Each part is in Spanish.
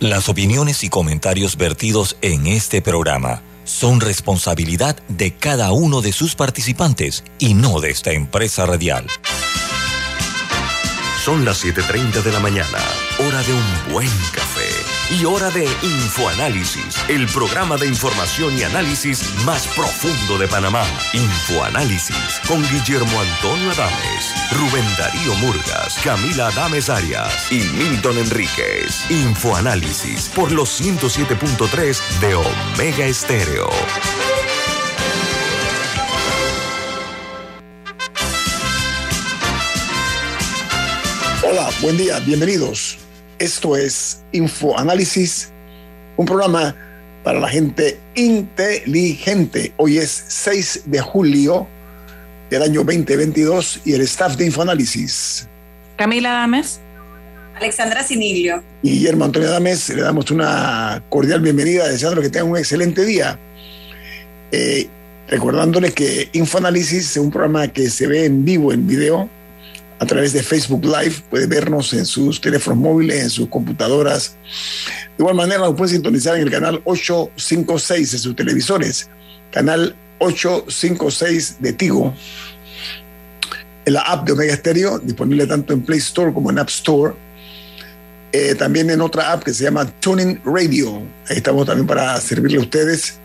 Las opiniones y comentarios vertidos en este programa son responsabilidad de cada uno de sus participantes y no de esta empresa radial. Son las 7.30 de la mañana, hora de un buen café y hora de Infoanálisis, el programa de información y análisis más profundo de Panamá. Infoanálisis con Guillermo Antonio Adames, Rubén Darío Murgas, Camila Adames Arias y Milton Enríquez. Infoanálisis por los 107.3 de Omega Estéreo. Hola, buen día, bienvenidos. Esto es Infoanálisis, un programa para la gente inteligente. Hoy es 6 de julio del año 2022 y el staff de Infoanálisis. Camila Dames. Alexandra Siniglio. Y Guillermo Antonio Dames, le damos una cordial bienvenida, deseando que tengan un excelente día. Eh, recordándole que Infoanálisis es un programa que se ve en vivo, en video, a través de Facebook Live. Puede vernos en sus teléfonos móviles, en sus computadoras. De igual manera, nos puede sintonizar en el canal 856 de sus televisores, canal 856 de Tigo, en la app de Omega Stereo, disponible tanto en Play Store como en App Store. Eh, también en otra app que se llama Tuning Radio. Ahí estamos también para servirle a ustedes.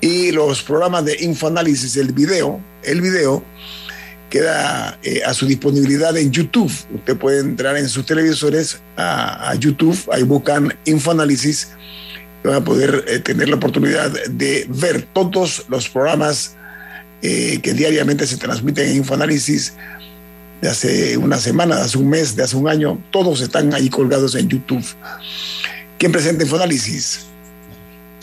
Y los programas de Infoanálisis, el video, el video queda eh, a su disponibilidad en YouTube. Usted puede entrar en sus televisores a, YouTube, ahí buscan Infoanálisis van a poder eh, tener la oportunidad de ver todos los programas eh, que diariamente se transmiten en Infoanálisis de hace una semana, de hace un mes, de hace un año. Todos están ahí colgados en YouTube. ¿Quién presenta Infoanálisis?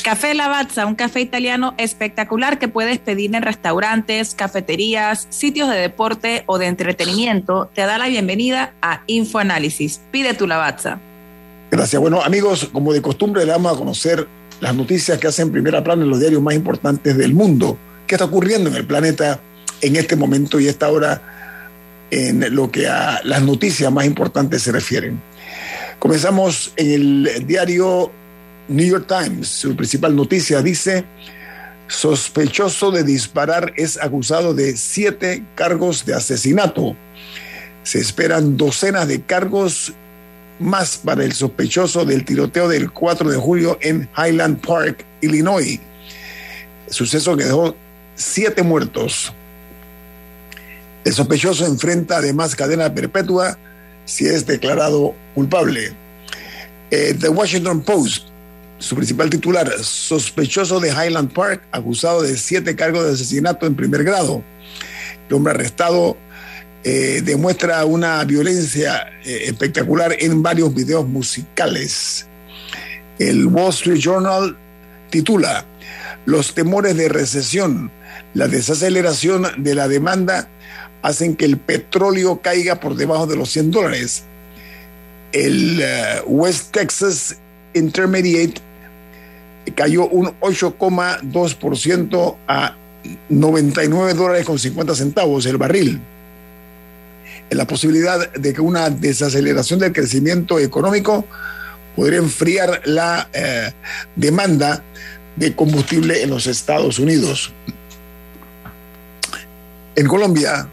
Café Lavazza, un café italiano espectacular que puedes pedir en restaurantes, cafeterías, sitios de deporte o de entretenimiento, te da la bienvenida a Infoanálisis. Pide tu Lavazza. Gracias. Bueno, amigos, como de costumbre, le vamos a conocer las noticias que hacen primera plana en los diarios más importantes del mundo. ¿Qué está ocurriendo en el planeta en este momento y esta hora en lo que a las noticias más importantes se refieren? Comenzamos en el diario New York Times, su principal noticia dice, sospechoso de disparar es acusado de siete cargos de asesinato. Se esperan docenas de cargos más para el sospechoso del tiroteo del 4 de julio en Highland Park, Illinois. Suceso que dejó siete muertos. El sospechoso enfrenta además cadena perpetua si es declarado culpable. Eh, The Washington Post su principal titular, sospechoso de Highland Park, acusado de siete cargos de asesinato en primer grado. El hombre arrestado eh, demuestra una violencia eh, espectacular en varios videos musicales. El Wall Street Journal titula Los temores de recesión, la desaceleración de la demanda hacen que el petróleo caiga por debajo de los 100 dólares. El eh, West Texas Intermediate cayó un 8,2% a 99 dólares con 50 centavos el barril. La posibilidad de que una desaceleración del crecimiento económico podría enfriar la eh, demanda de combustible en los Estados Unidos. En Colombia,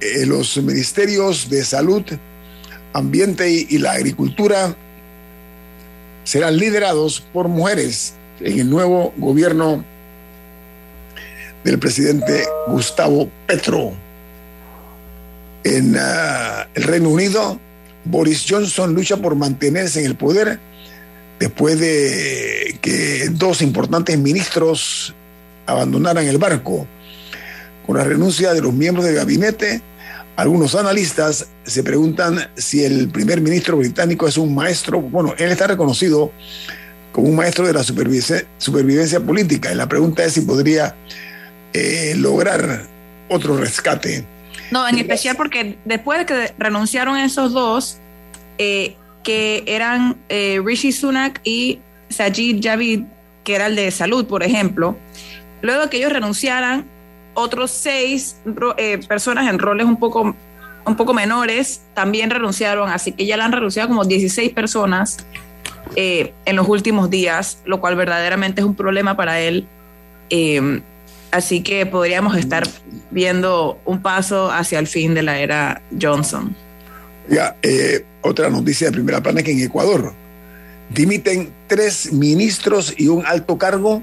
eh, los ministerios de salud, ambiente y la agricultura serán liderados por mujeres en el nuevo gobierno del presidente Gustavo Petro. En ah, el Reino Unido, Boris Johnson lucha por mantenerse en el poder después de que dos importantes ministros abandonaran el barco. Con la renuncia de los miembros del gabinete, algunos analistas se preguntan si el primer ministro británico es un maestro, bueno, él está reconocido como un maestro de la supervivencia, política y la pregunta es si podría eh, lograr otro rescate. No, en especial porque después de que renunciaron esos dos, eh, que eran eh, Rishi Sunak y Sajid Javid, que era el de salud, por ejemplo, luego que ellos renunciaran, otros seis eh, personas en roles un poco, un poco menores también renunciaron, así que ya le han renunciado como 16 personas eh, en los últimos días, lo cual verdaderamente es un problema para él. Eh, así que podríamos estar viendo un paso hacia el fin de la era Johnson. Ya, eh, otra noticia de primera plana que en Ecuador dimiten tres ministros y un alto cargo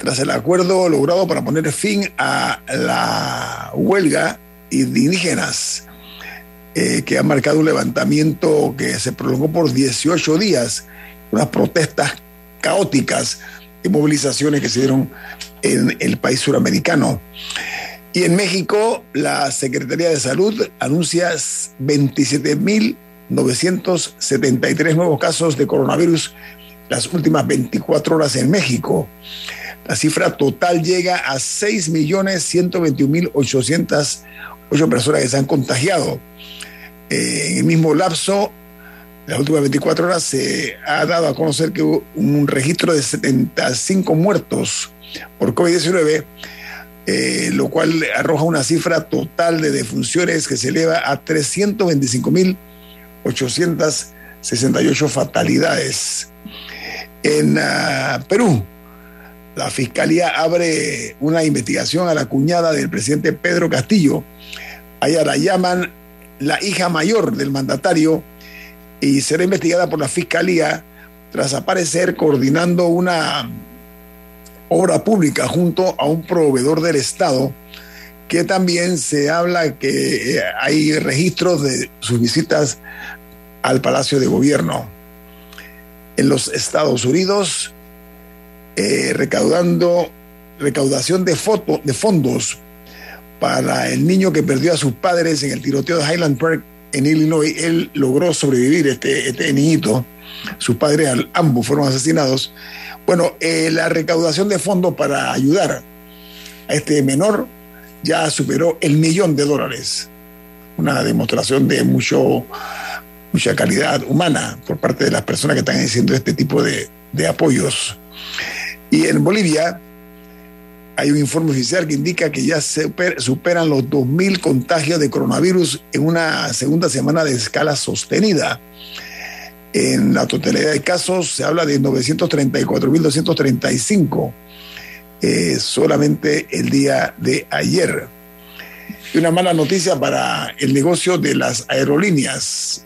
tras el acuerdo logrado para poner fin a la huelga indígenas que ha marcado un levantamiento que se prolongó por 18 días unas protestas caóticas y movilizaciones que se dieron en el país suramericano. Y en México, la Secretaría de Salud anuncia 27.973 nuevos casos de coronavirus las últimas 24 horas en México. La cifra total llega a 6.121.808 personas que se han contagiado. Eh, en el mismo lapso, las últimas 24 horas se ha dado a conocer que hubo un registro de 75 muertos por COVID-19, eh, lo cual arroja una cifra total de defunciones que se eleva a 325.868 fatalidades. En uh, Perú, la Fiscalía abre una investigación a la cuñada del presidente Pedro Castillo. Allá la llaman la hija mayor del mandatario y será investigada por la Fiscalía tras aparecer coordinando una obra pública junto a un proveedor del Estado que también se habla que eh, hay registros de sus visitas al Palacio de Gobierno. En los Estados Unidos, eh, recaudando recaudación de, foto, de fondos para el niño que perdió a sus padres en el tiroteo de Highland Park en Illinois, él logró sobrevivir, este, este niñito, sus padres ambos fueron asesinados. Bueno, eh, la recaudación de fondos para ayudar a este menor ya superó el millón de dólares. Una demostración de mucho, mucha calidad humana por parte de las personas que están haciendo este tipo de, de apoyos. Y en Bolivia, hay un informe oficial que indica que ya superan los 2.000 contagios de coronavirus en una segunda semana de escala sostenida. En la totalidad de casos se habla de 934.235 eh, solamente el día de ayer. Y una mala noticia para el negocio de las aerolíneas.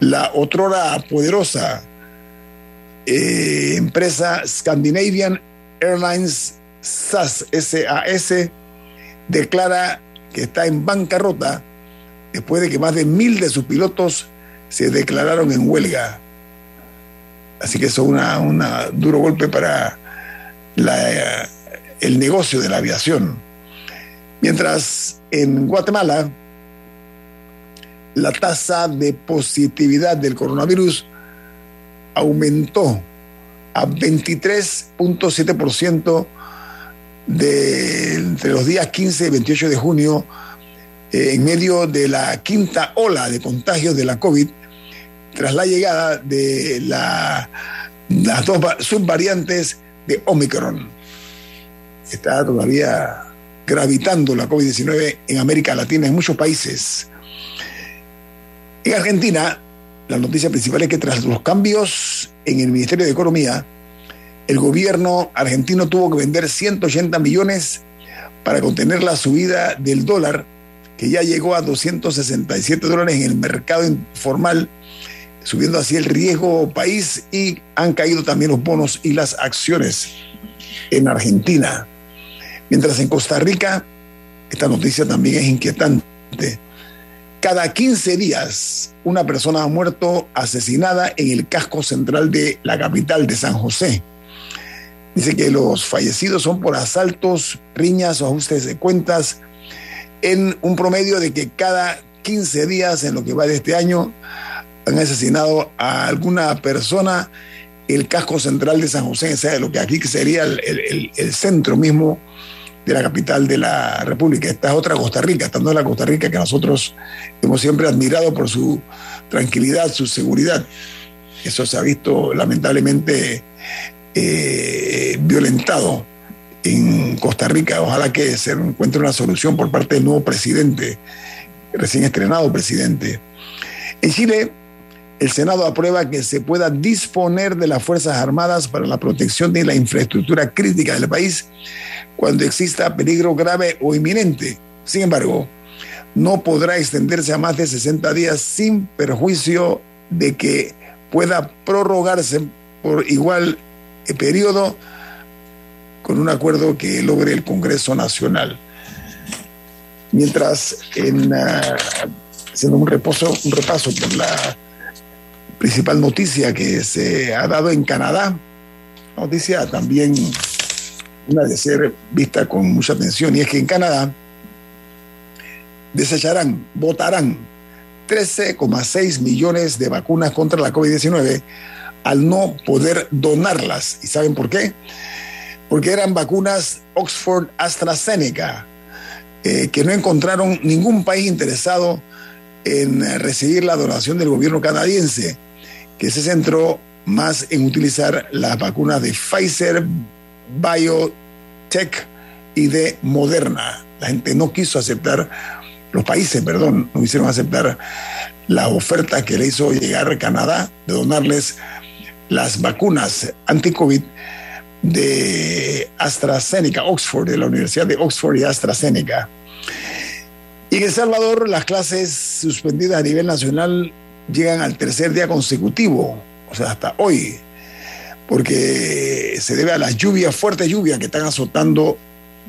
La otrora poderosa eh, empresa Scandinavian Airlines SAS, SAS declara que está en bancarrota después de que más de mil de sus pilotos se declararon en huelga. Así que eso es un duro golpe para el negocio de la aviación. Mientras en Guatemala la tasa de positividad del coronavirus aumentó a 23.7% de entre los días 15 y 28 de junio, eh, en medio de la quinta ola de contagios de la COVID, tras la llegada de la, las dos subvariantes de Omicron. Está todavía gravitando la COVID-19 en América Latina, en muchos países. En Argentina, la noticia principal es que tras los cambios en el Ministerio de Economía, el gobierno argentino tuvo que vender 180 millones para contener la subida del dólar, que ya llegó a 267 dólares en el mercado informal, subiendo así el riesgo país y han caído también los bonos y las acciones en Argentina. Mientras en Costa Rica, esta noticia también es inquietante. Cada 15 días, una persona ha muerto asesinada en el casco central de la capital de San José. Dice que los fallecidos son por asaltos, riñas o ajustes de cuentas, en un promedio de que cada 15 días en lo que va de este año han asesinado a alguna persona el casco central de San José, o sea, lo que aquí sería el, centro mismo de la capital de la República. Esta es otra Costa Rica, esta no es la Costa Rica que nosotros hemos siempre admirado por su tranquilidad, su seguridad. Eso se ha visto lamentablemente eh, violentado en Costa Rica. Ojalá que se encuentre una solución por parte del nuevo presidente, recién estrenado presidente. En Chile, el Senado aprueba que se pueda disponer de las Fuerzas Armadas para la protección de la infraestructura crítica del país cuando exista peligro grave o inminente. Sin embargo, no podrá extenderse a más de 60 días sin perjuicio de que pueda prorrogarse por igual periodo con un acuerdo que logre el Congreso Nacional. Mientras, en, ah, haciendo un, reposo, un repaso por la principal noticia que se ha dado en Canadá, noticia también una de ser vista con mucha atención, y es que en Canadá desecharán, votarán 13,6 millones de vacunas contra la COVID-19 al no poder donarlas. ¿Y saben por qué? Porque eran vacunas Oxford AstraZeneca, eh, que no encontraron ningún país interesado en recibir la donación del gobierno canadiense, que se centró más en utilizar las vacunas de Pfizer, BioTech y de Moderna. La gente no quiso aceptar, los países, perdón, no quisieron aceptar la oferta que le hizo llegar Canadá de donarles las vacunas anti-COVID de AstraZeneca, Oxford, de la Universidad de Oxford y AstraZeneca. Y en El Salvador, las clases suspendidas a nivel nacional llegan al tercer día consecutivo, o sea, hasta hoy, porque se debe a las lluvias, fuertes lluvias que están azotando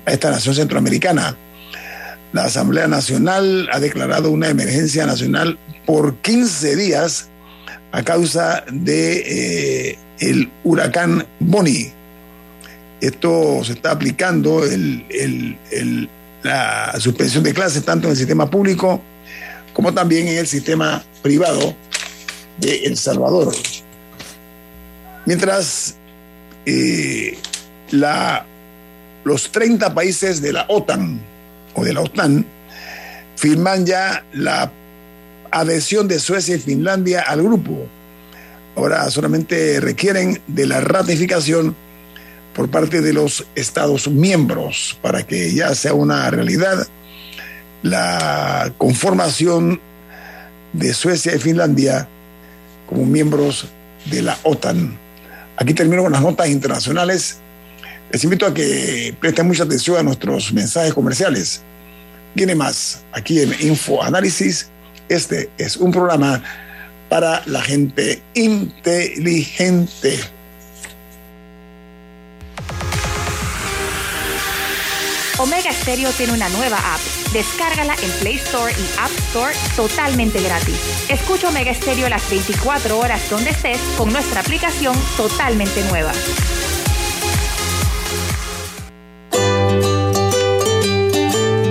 a esta nación centroamericana. La Asamblea Nacional ha declarado una emergencia nacional por 15 días a causa de eh, el huracán Bonnie. Esto se está aplicando la suspensión de clases tanto en el sistema público como también en el sistema privado de El Salvador. Mientras eh, los 30 países de la OTAN o de la OTAN firman ya la adhesión de Suecia y Finlandia al grupo. Ahora solamente requieren de la ratificación por parte de los Estados miembros para que ya sea una realidad la conformación de Suecia y Finlandia como miembros de la OTAN. Aquí termino con las notas internacionales. Les invito a que presten mucha atención a nuestros mensajes comerciales. Viene más aquí en Info Análisis este es un programa para la gente inteligente. Omega Stereo tiene una nueva app. Descárgala en Play Store y App Store totalmente gratis. Escucha Omega Stereo las 24 horas donde estés con nuestra aplicación totalmente nueva.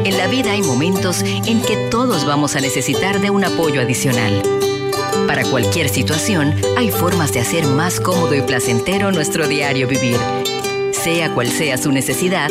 En la vida hay momentos en que todos vamos a necesitar de un apoyo adicional. Para cualquier situación, hay formas de hacer más cómodo y placentero nuestro diario vivir. Sea cual sea su necesidad,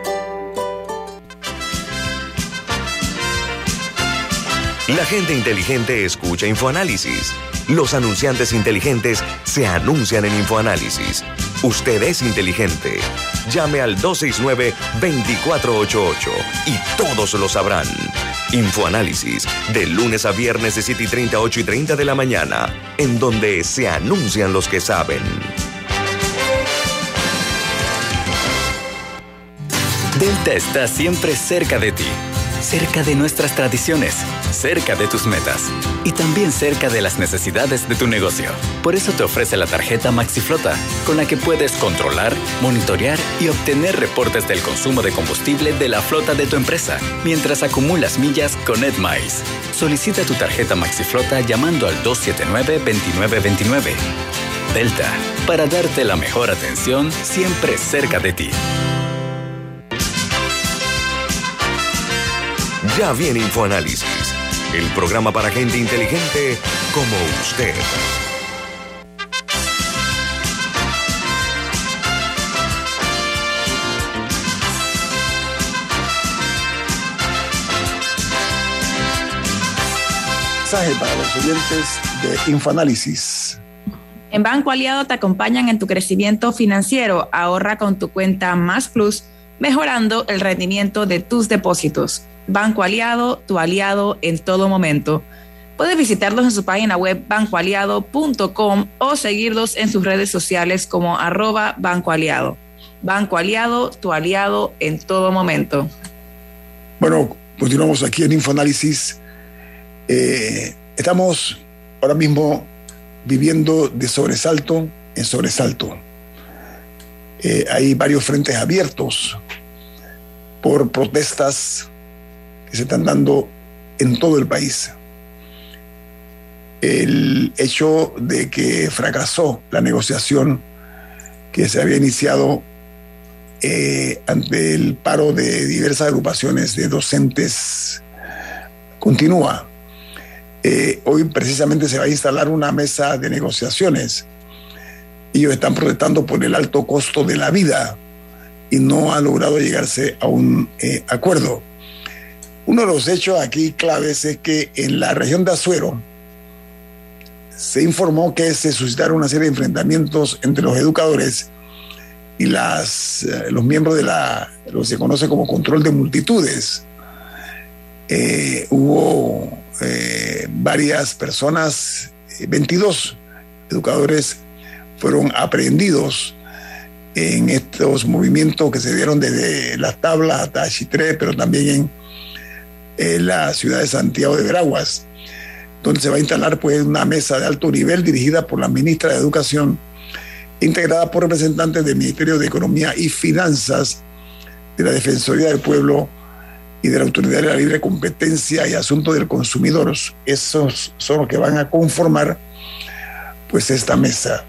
La gente inteligente escucha InfoAnálisis. Los anunciantes inteligentes se anuncian en InfoAnálisis. Usted es inteligente. Llame al 269-2488 y todos lo sabrán. Infoanálisis, de lunes a viernes de 7 y 30, 8 y 30 de la mañana, en donde se anuncian los que saben. Delta está siempre cerca de ti cerca de nuestras tradiciones, cerca de tus metas y también cerca de las necesidades de tu negocio. Por eso te ofrece la tarjeta MaxiFlota, con la que puedes controlar, monitorear y obtener reportes del consumo de combustible de la flota de tu empresa, mientras acumulas millas con EdMiles. Solicita tu tarjeta MaxiFlota llamando al 279-2929. Delta, para darte la mejor atención siempre cerca de ti. Ya viene InfoAnálisis, el programa para gente inteligente como usted. Mensaje para los oyentes de InfoAnálisis. En Banco Aliado te acompañan en tu crecimiento financiero. Ahorra con tu cuenta Más Plus, mejorando el rendimiento de tus depósitos. Banco Aliado, tu aliado en todo momento. Puedes visitarlos en su página web bancoaliado.com o seguirlos en sus redes sociales como arroba Banco Aliado. Banco Aliado, tu aliado en todo momento. Bueno, continuamos aquí en Infoanálisis. Eh, estamos ahora mismo viviendo de sobresalto en sobresalto. Eh, hay varios frentes abiertos por protestas que se están dando en todo el país. El hecho de que fracasó la negociación que se había iniciado eh, ante el paro de diversas agrupaciones de docentes continúa. Eh, hoy precisamente se va a instalar una mesa de negociaciones. Ellos están protestando por el alto costo de la vida y no ha logrado llegarse a un eh, acuerdo. Uno de los hechos aquí claves es que en la región de Azuero se informó que se suscitaron una serie de enfrentamientos entre los educadores y las, eh, los miembros de la, lo que se conoce como control de multitudes. Eh, hubo eh, varias personas, 22 educadores fueron aprehendidos en estos movimientos que se dieron desde las tablas hasta Chitré, pero también en, la ciudad de Santiago de Veraguas, donde se va a instalar pues una mesa de alto nivel dirigida por la ministra de Educación, integrada por representantes del Ministerio de Economía y Finanzas, de la Defensoría del Pueblo y de la Autoridad de la Libre Competencia y Asuntos del Consumidor. Esos son los que van a conformar pues esta mesa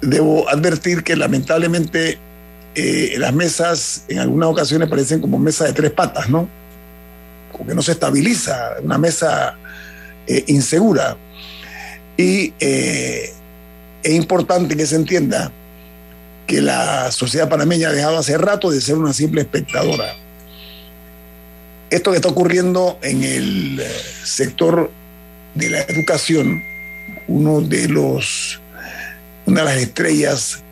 debo advertir que lamentablemente eh, las mesas en algunas ocasiones parecen como mesas de tres patas, ¿no? Que no se estabiliza, una mesa eh, insegura. Y eh, es importante que se entienda que la sociedad panameña ha dejado hace rato de ser una simple espectadora. Esto que está ocurriendo en el sector de la educación, uno de los una de las estrellas,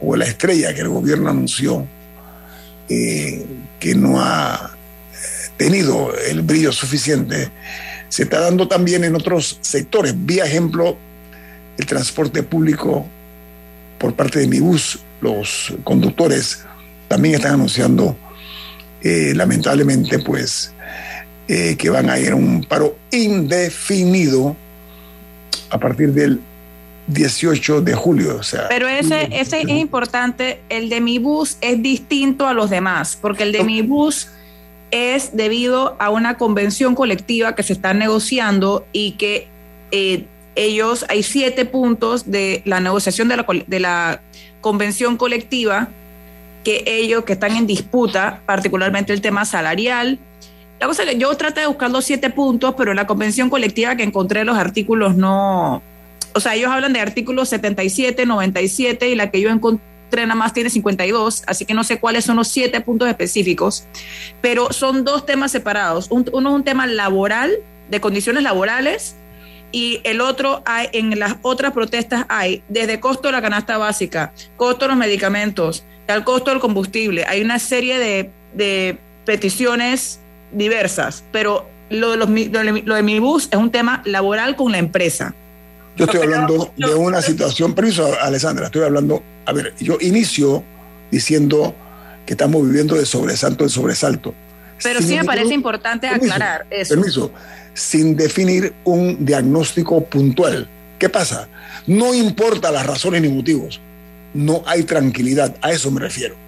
o la estrella que el gobierno anunció, eh, que no ha eh, tenido el brillo suficiente, se está dando también en otros sectores. Vía ejemplo, el transporte público por parte de mi bus, los conductores también están anunciando, eh, lamentablemente, pues, que van a ir a un paro indefinido a partir del 18 de julio. O sea, Pero ese, ese es importante, el de mi bus es distinto a los demás, porque el de mi bus es debido a una convención colectiva que se está negociando y que eh, ellos, hay siete puntos de la negociación de la, de la convención colectiva que ellos que están en disputa, particularmente el tema salarial. La cosa que yo traté de buscar los siete puntos, pero en la convención colectiva que encontré los artículos no, o sea, ellos hablan de artículos 77, 97 y la que yo encontré nada más tiene 52, así que no sé cuáles son los siete puntos específicos, pero son dos temas separados. uno es un tema laboral, de condiciones laborales, y el otro hay, en las otras protestas hay desde costo de la canasta básica, costo de los medicamentos, al costo del combustible. Hay una serie de, peticiones diversas, pero lo lo de mi bus es un tema laboral con la empresa. Yo estoy hablando de una situación, permiso, Alessandra, estoy hablando, a ver, yo inicio diciendo que estamos viviendo de sobresalto en sobresalto. Pero sí me parece importante aclarar eso. Permiso, sin definir un diagnóstico puntual. ¿Qué pasa? No importa las razones ni motivos, no hay tranquilidad, a eso me refiero.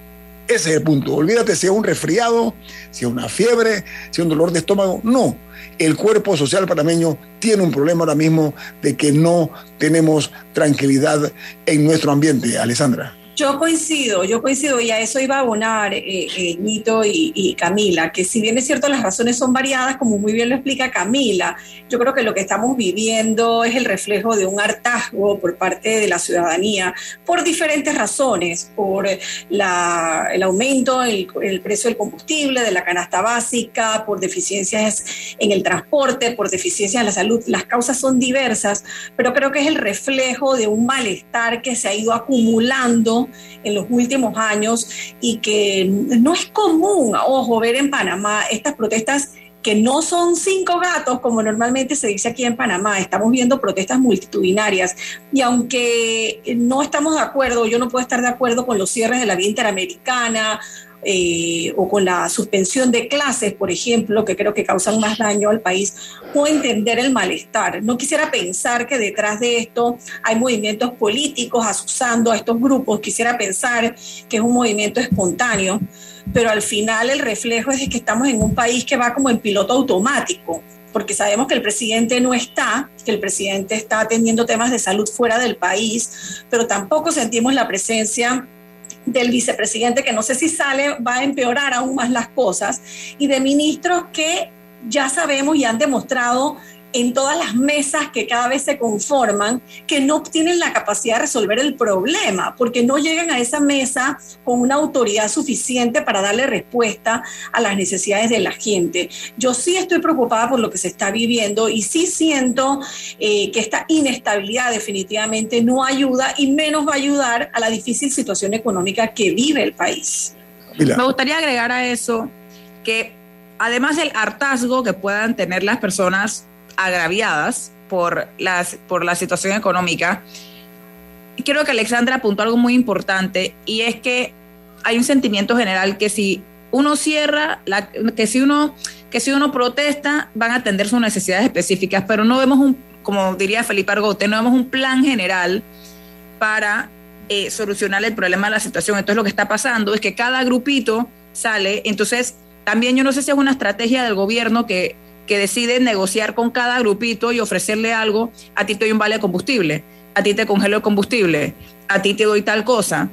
Ese es el punto. Olvídate si es un resfriado, si es una fiebre, si es un dolor de estómago. No, el cuerpo social panameño tiene un problema ahora mismo de que no tenemos tranquilidad en nuestro ambiente, Alessandra. Yo coincido, yo coincido y a eso iba a abonar eh, eh, Nito y, Camila, que si bien es cierto las razones son variadas, como muy bien lo explica Camila, yo creo que lo que estamos viviendo es el reflejo de un hartazgo por parte de la ciudadanía por diferentes razones, por la, el aumento el, el precio del combustible, de la canasta básica, por deficiencias en el transporte, por deficiencias en la salud. Las causas son diversas, pero creo que es el reflejo de un malestar que se ha ido acumulando en los últimos años y que no es común, ojo, ver en Panamá estas protestas que no son cinco gatos, como normalmente se dice aquí en Panamá. Estamos viendo protestas multitudinarias. Y aunque no estamos de acuerdo, yo no puedo estar de acuerdo con los cierres de la vía interamericana eh, o con la suspensión de clases, por ejemplo, que creo que causan más daño al país, puedo entender el malestar. No quisiera pensar que detrás de esto hay movimientos políticos asusando a estos grupos, quisiera pensar que es un movimiento espontáneo, pero al final el reflejo es de que estamos en un país que va como en piloto automático porque sabemos que el presidente no está, que el presidente está atendiendo temas de salud fuera del país, pero tampoco sentimos la presencia del vicepresidente, que no sé si sale, va a empeorar aún más las cosas, y de ministros que ya sabemos y han demostrado en todas las mesas que cada vez se conforman, que no tienen la capacidad de resolver el problema, porque no llegan a esa mesa con una autoridad suficiente para darle respuesta a las necesidades de la gente. Yo sí estoy preocupada por lo que se está viviendo y sí siento eh, que esta inestabilidad definitivamente no ayuda y menos va a ayudar a la difícil situación económica que vive el país. Me gustaría agregar a eso que además del hartazgo que puedan tener las personas agraviadas por, las, por la situación económica. Quiero que Alexandra apuntó algo muy importante y es que hay un sentimiento general que si uno cierra, que, si uno, que si uno protesta, van a atender sus necesidades específicas, pero no vemos un, como diría Felipe Argote, no vemos un plan general para eh, solucionar el problema de la situación. Entonces lo que está pasando es que cada grupito sale, entonces también yo no sé si es una estrategia del gobierno que que decide negociar con cada grupito y ofrecerle algo, a ti te doy un vale de combustible, a ti te congelo el combustible, a ti te doy tal cosa.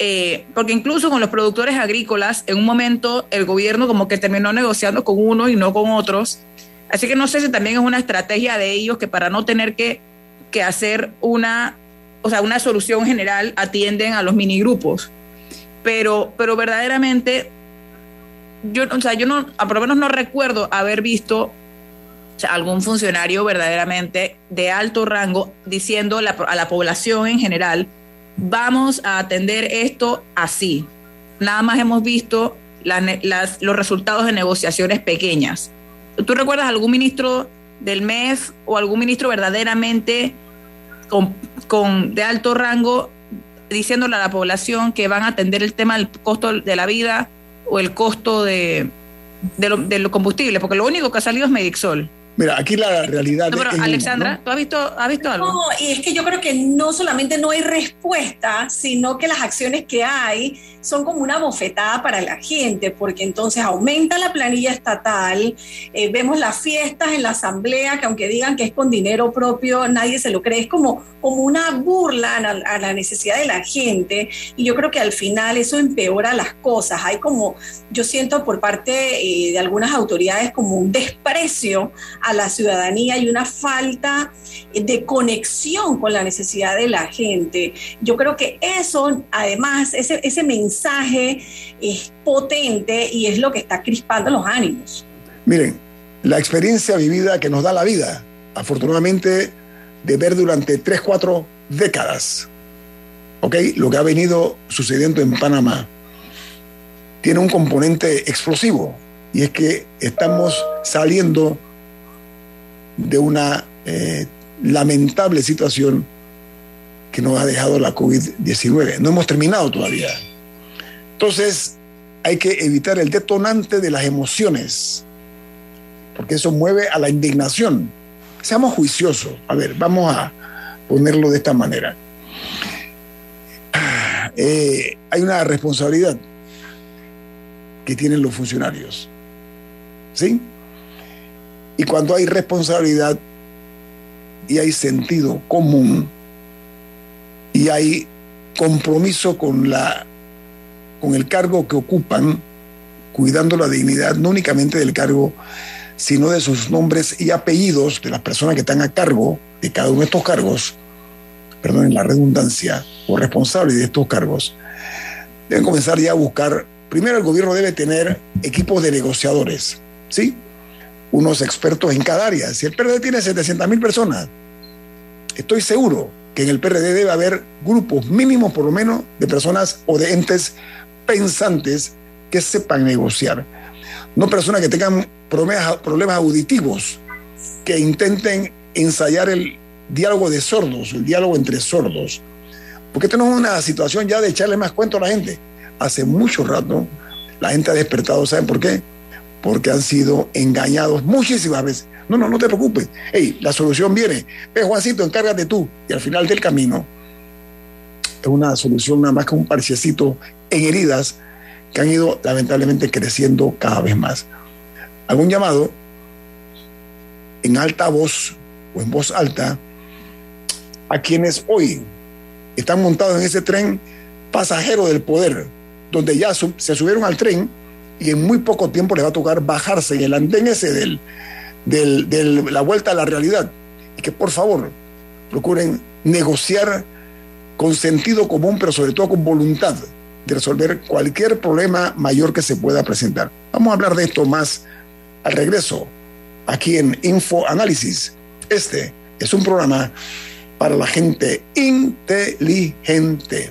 Eh, porque incluso con los productores agrícolas, en un momento el gobierno como que terminó negociando con uno y no con otros. Así que no sé si también es una estrategia de ellos que para no tener que, que hacer una, o sea, una solución general atienden a los minigrupos. Pero, pero verdaderamente yo, o sea, yo no, por lo menos no recuerdo haber visto algún funcionario verdaderamente de alto rango diciendo a la población en general, vamos a atender esto así. Nada más hemos visto los resultados de negociaciones pequeñas. ¿Tú recuerdas algún ministro del MEF o algún ministro verdaderamente con, con, de alto rango diciéndole a la población que van a atender el tema del costo de la vida o el costo de, de, los combustibles, porque lo único que ha salido es Medixol. Mira, aquí la realidad. No, pero Alexandra, ¿tú has visto, has visto algo? No, y es que yo creo que no solamente no hay respuesta, sino que las acciones que hay son como una bofetada para la gente, porque entonces aumenta la planilla estatal, eh, vemos las fiestas en la asamblea, que aunque digan que es con dinero propio, nadie se lo cree, es como, como una burla a, la necesidad de la gente, y yo creo que al final eso empeora las cosas, hay como, yo siento por parte eh, de algunas autoridades como un desprecio a la ciudadanía y una falta de conexión con la necesidad de la gente. Yo creo que eso, además, ese, ese mensaje es potente y es lo que está crispando los ánimos. Miren, la experiencia vivida que nos da la vida, afortunadamente, de ver durante tres, cuatro décadas, ¿ok? Lo que ha venido sucediendo en Panamá tiene un componente explosivo y es que estamos saliendo de una eh, lamentable situación que nos ha dejado la COVID-19. No hemos terminado todavía. Entonces, hay que evitar el detonante de las emociones, porque eso mueve a la indignación. Seamos juiciosos. A ver, vamos a ponerlo de esta manera. Eh, hay una responsabilidad que tienen los funcionarios. ¿Sí? Y cuando hay responsabilidad, y hay sentido común y hay compromiso con, la, con el cargo que ocupan, cuidando la dignidad no únicamente del cargo, sino de sus nombres y apellidos de las personas que están a cargo de cada uno de estos cargos, perdón, la redundancia, o responsables de estos cargos, deben comenzar ya a buscar, primero el gobierno debe tener equipos de negociadores, ¿sí? Unos expertos en cada área. Si el PRD tiene 700 mil personas, estoy seguro que en el PRD debe haber grupos mínimos, por lo menos, de personas o de entes pensantes que sepan negociar. No personas que tengan problemas, auditivos, que intenten ensayar el diálogo de sordos, el diálogo entre sordos. Porque tenemos una situación ya de echarle más cuento a la gente. Hace mucho rato la gente ha despertado, ¿saben por qué? Porque han sido engañados muchísimas veces. No, no, no te preocupes. Hey, la solución viene. Ve, Juancito, encárgate tú. Y al final del camino es una solución nada más que un parchecito en heridas que han ido lamentablemente creciendo cada vez más. Algún llamado en alta voz o en voz alta a quienes hoy están montados en ese tren pasajero del poder, donde ya se subieron al tren y en muy poco tiempo les va a tocar bajarse en el andén ese del, de la vuelta a la realidad. Y que por favor procuren negociar con sentido común, pero sobre todo con voluntad de resolver cualquier problema mayor que se pueda presentar. Vamos a hablar de esto más al regreso, aquí en Info Análisis. Este es un programa para la gente inteligente.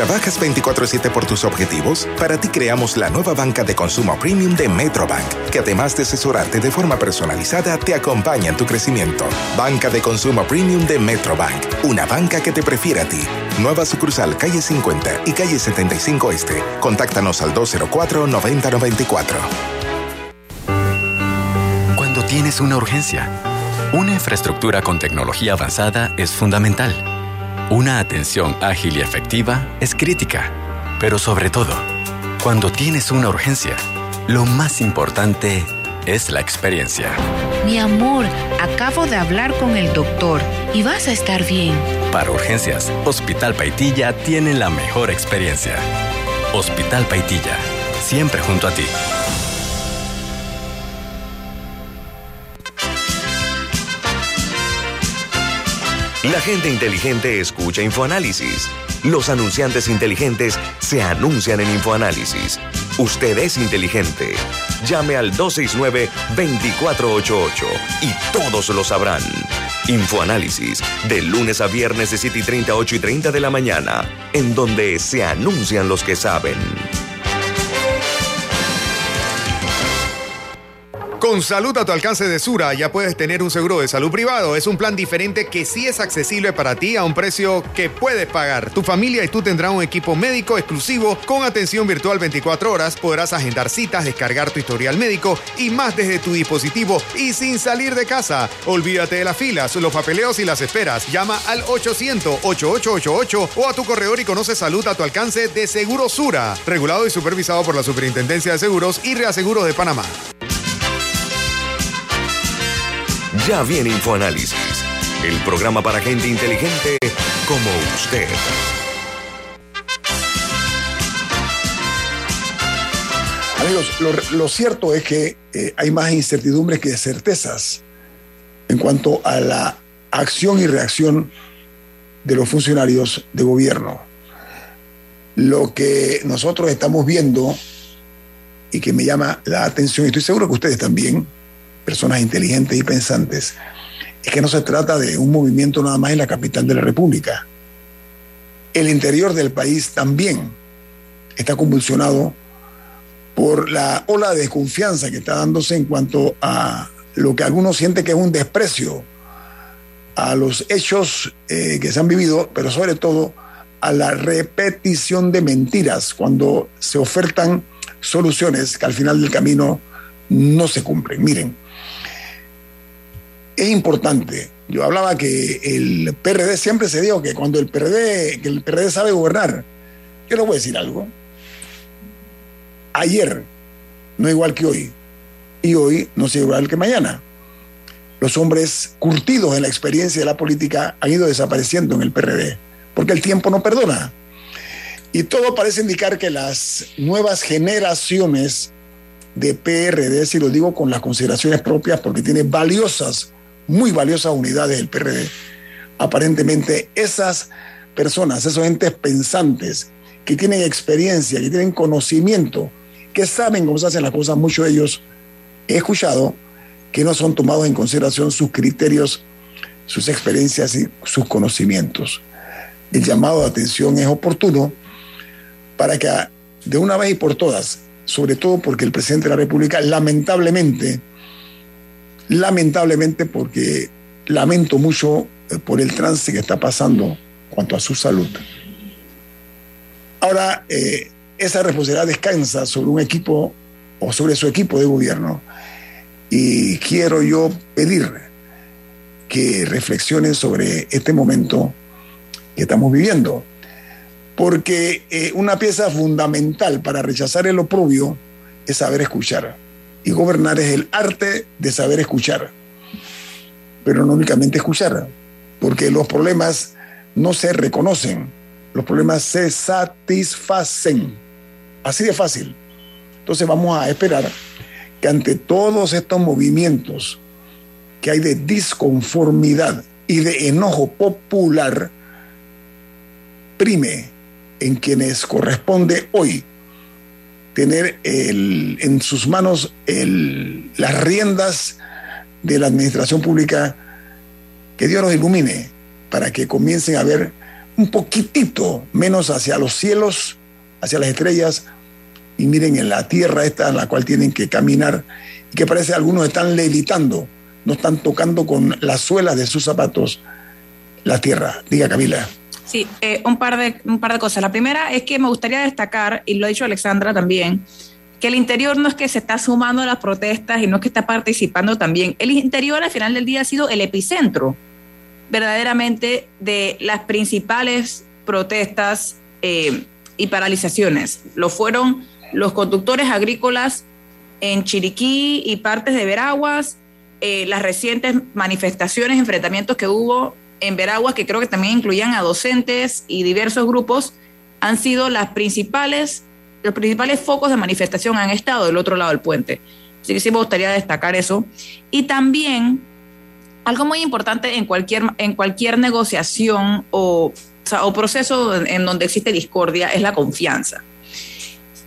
¿Trabajas 24/7 por tus objetivos? Para ti creamos la nueva banca de consumo premium de Metrobank, que además de asesorarte de forma personalizada, te acompaña en tu crecimiento. Banca de consumo premium de Metrobank, una banca que te prefiere a ti. Nueva sucursal calle 50 y calle 75 Este. Contáctanos al 204-9094. Cuando tienes una urgencia, una infraestructura con tecnología avanzada es fundamental. Una atención ágil y efectiva es crítica, pero sobre todo, cuando tienes una urgencia, lo más importante es la experiencia. Mi amor, acabo de hablar con el doctor y vas a estar bien. Para urgencias, Hospital Paitilla tiene la mejor experiencia. Hospital Paitilla, siempre junto a ti. La gente inteligente escucha InfoAnálisis. Los anunciantes inteligentes se anuncian en InfoAnálisis. Usted es inteligente. Llame al 269-2488 y todos lo sabrán. Infoanálisis, de lunes a viernes de 7 y 30, 8 y 30 de la mañana, en donde se anuncian los que saben. Con salud a tu alcance de Sura ya puedes tener un seguro de salud privado. Es un plan diferente que sí es accesible para ti a un precio que puedes pagar. Tu familia y tú tendrán un equipo médico exclusivo con atención virtual 24 horas. Podrás agendar citas, descargar tu historial médico y más desde tu dispositivo y sin salir de casa. Olvídate de las filas, los papeleos y las esperas. Llama al 800-8888 o a tu corredor y conoce salud a tu alcance de Seguro Sura. Regulado y supervisado por la Superintendencia de Seguros y Reaseguros de Panamá. Ya viene InfoAnálisis, el programa para gente inteligente como usted. Amigos, lo, cierto es que eh, hay más incertidumbres que certezas en cuanto a la acción y reacción de los funcionarios de gobierno. Lo que nosotros estamos viendo y que me llama la atención, y estoy seguro que ustedes también, personas inteligentes y pensantes, es que no se trata de un movimiento nada más en la capital de la República. El interior del país también está convulsionado por la ola de desconfianza que está dándose en cuanto a lo que algunos sienten que es un desprecio a los hechos eh, que se han vivido, pero sobre todo a la repetición de mentiras cuando se ofertan soluciones que al final del camino no se cumplen. Miren, es importante. Yo hablaba que el PRD siempre se dijo que cuando el PRD, que el PRD sabe gobernar, yo le voy a decir algo. Ayer no igual que hoy y hoy no es igual que mañana. Los hombres curtidos en la experiencia de la política han ido desapareciendo en el PRD, porque el tiempo no perdona. Y todo parece indicar que las nuevas generaciones de PRD, si lo digo con las consideraciones propias, porque tiene valiosas, muy valiosas unidades del PRD, aparentemente esas personas, esos entes pensantes, que tienen experiencia, que tienen conocimiento, que saben cómo se hacen las cosas, muchos de ellos he escuchado que no son tomados en consideración sus criterios, sus experiencias y sus conocimientos. El llamado de atención es oportuno para que de una vez y por todas, sobre todo porque el presidente de la República lamentablemente, lamentablemente porque lamento mucho eh, por el trance que está pasando cuanto a su salud. Ahora, eh, esa responsabilidad descansa sobre un equipo o sobre su equipo de gobierno. Y quiero yo pedir que reflexionen sobre este momento que estamos viviendo. Porque eh, una pieza fundamental para rechazar el oprobio es saber escuchar. Y gobernar es el arte de saber escuchar. Pero no únicamente escuchar, porque los problemas no se reconocen, los problemas se satisfacen. Así de fácil. Entonces vamos a esperar que ante todos estos movimientos que hay de disconformidad y de enojo popular, prime en quienes corresponde hoy tener en sus manos las riendas de la administración pública, que Dios los ilumine para que comiencen a ver un poquitito menos hacia los cielos, hacia las estrellas, y miren en la tierra esta en la cual tienen que caminar, y que parece que algunos están levitando, no están tocando con las suelas de sus zapatos la tierra. Diga Camila. Sí, eh, un, par de, un par de cosas. La primera es que me gustaría destacar, y lo ha dicho Alexandra también, que el interior no es que se está sumando a las protestas y no es que está participando también. El interior al final del día ha sido el epicentro verdaderamente de las principales protestas eh, y paralizaciones. Lo fueron los conductores agrícolas en Chiriquí y partes de Veraguas, eh, las recientes manifestaciones, enfrentamientos que hubo en Veraguas, que creo que también incluían a docentes y diversos grupos, han sido las principales, los principales focos de manifestación han estado del otro lado del puente. Así que sí me gustaría destacar eso. Y también algo muy importante en cualquier, en cualquier negociación o, o proceso en donde existe discordia es la confianza.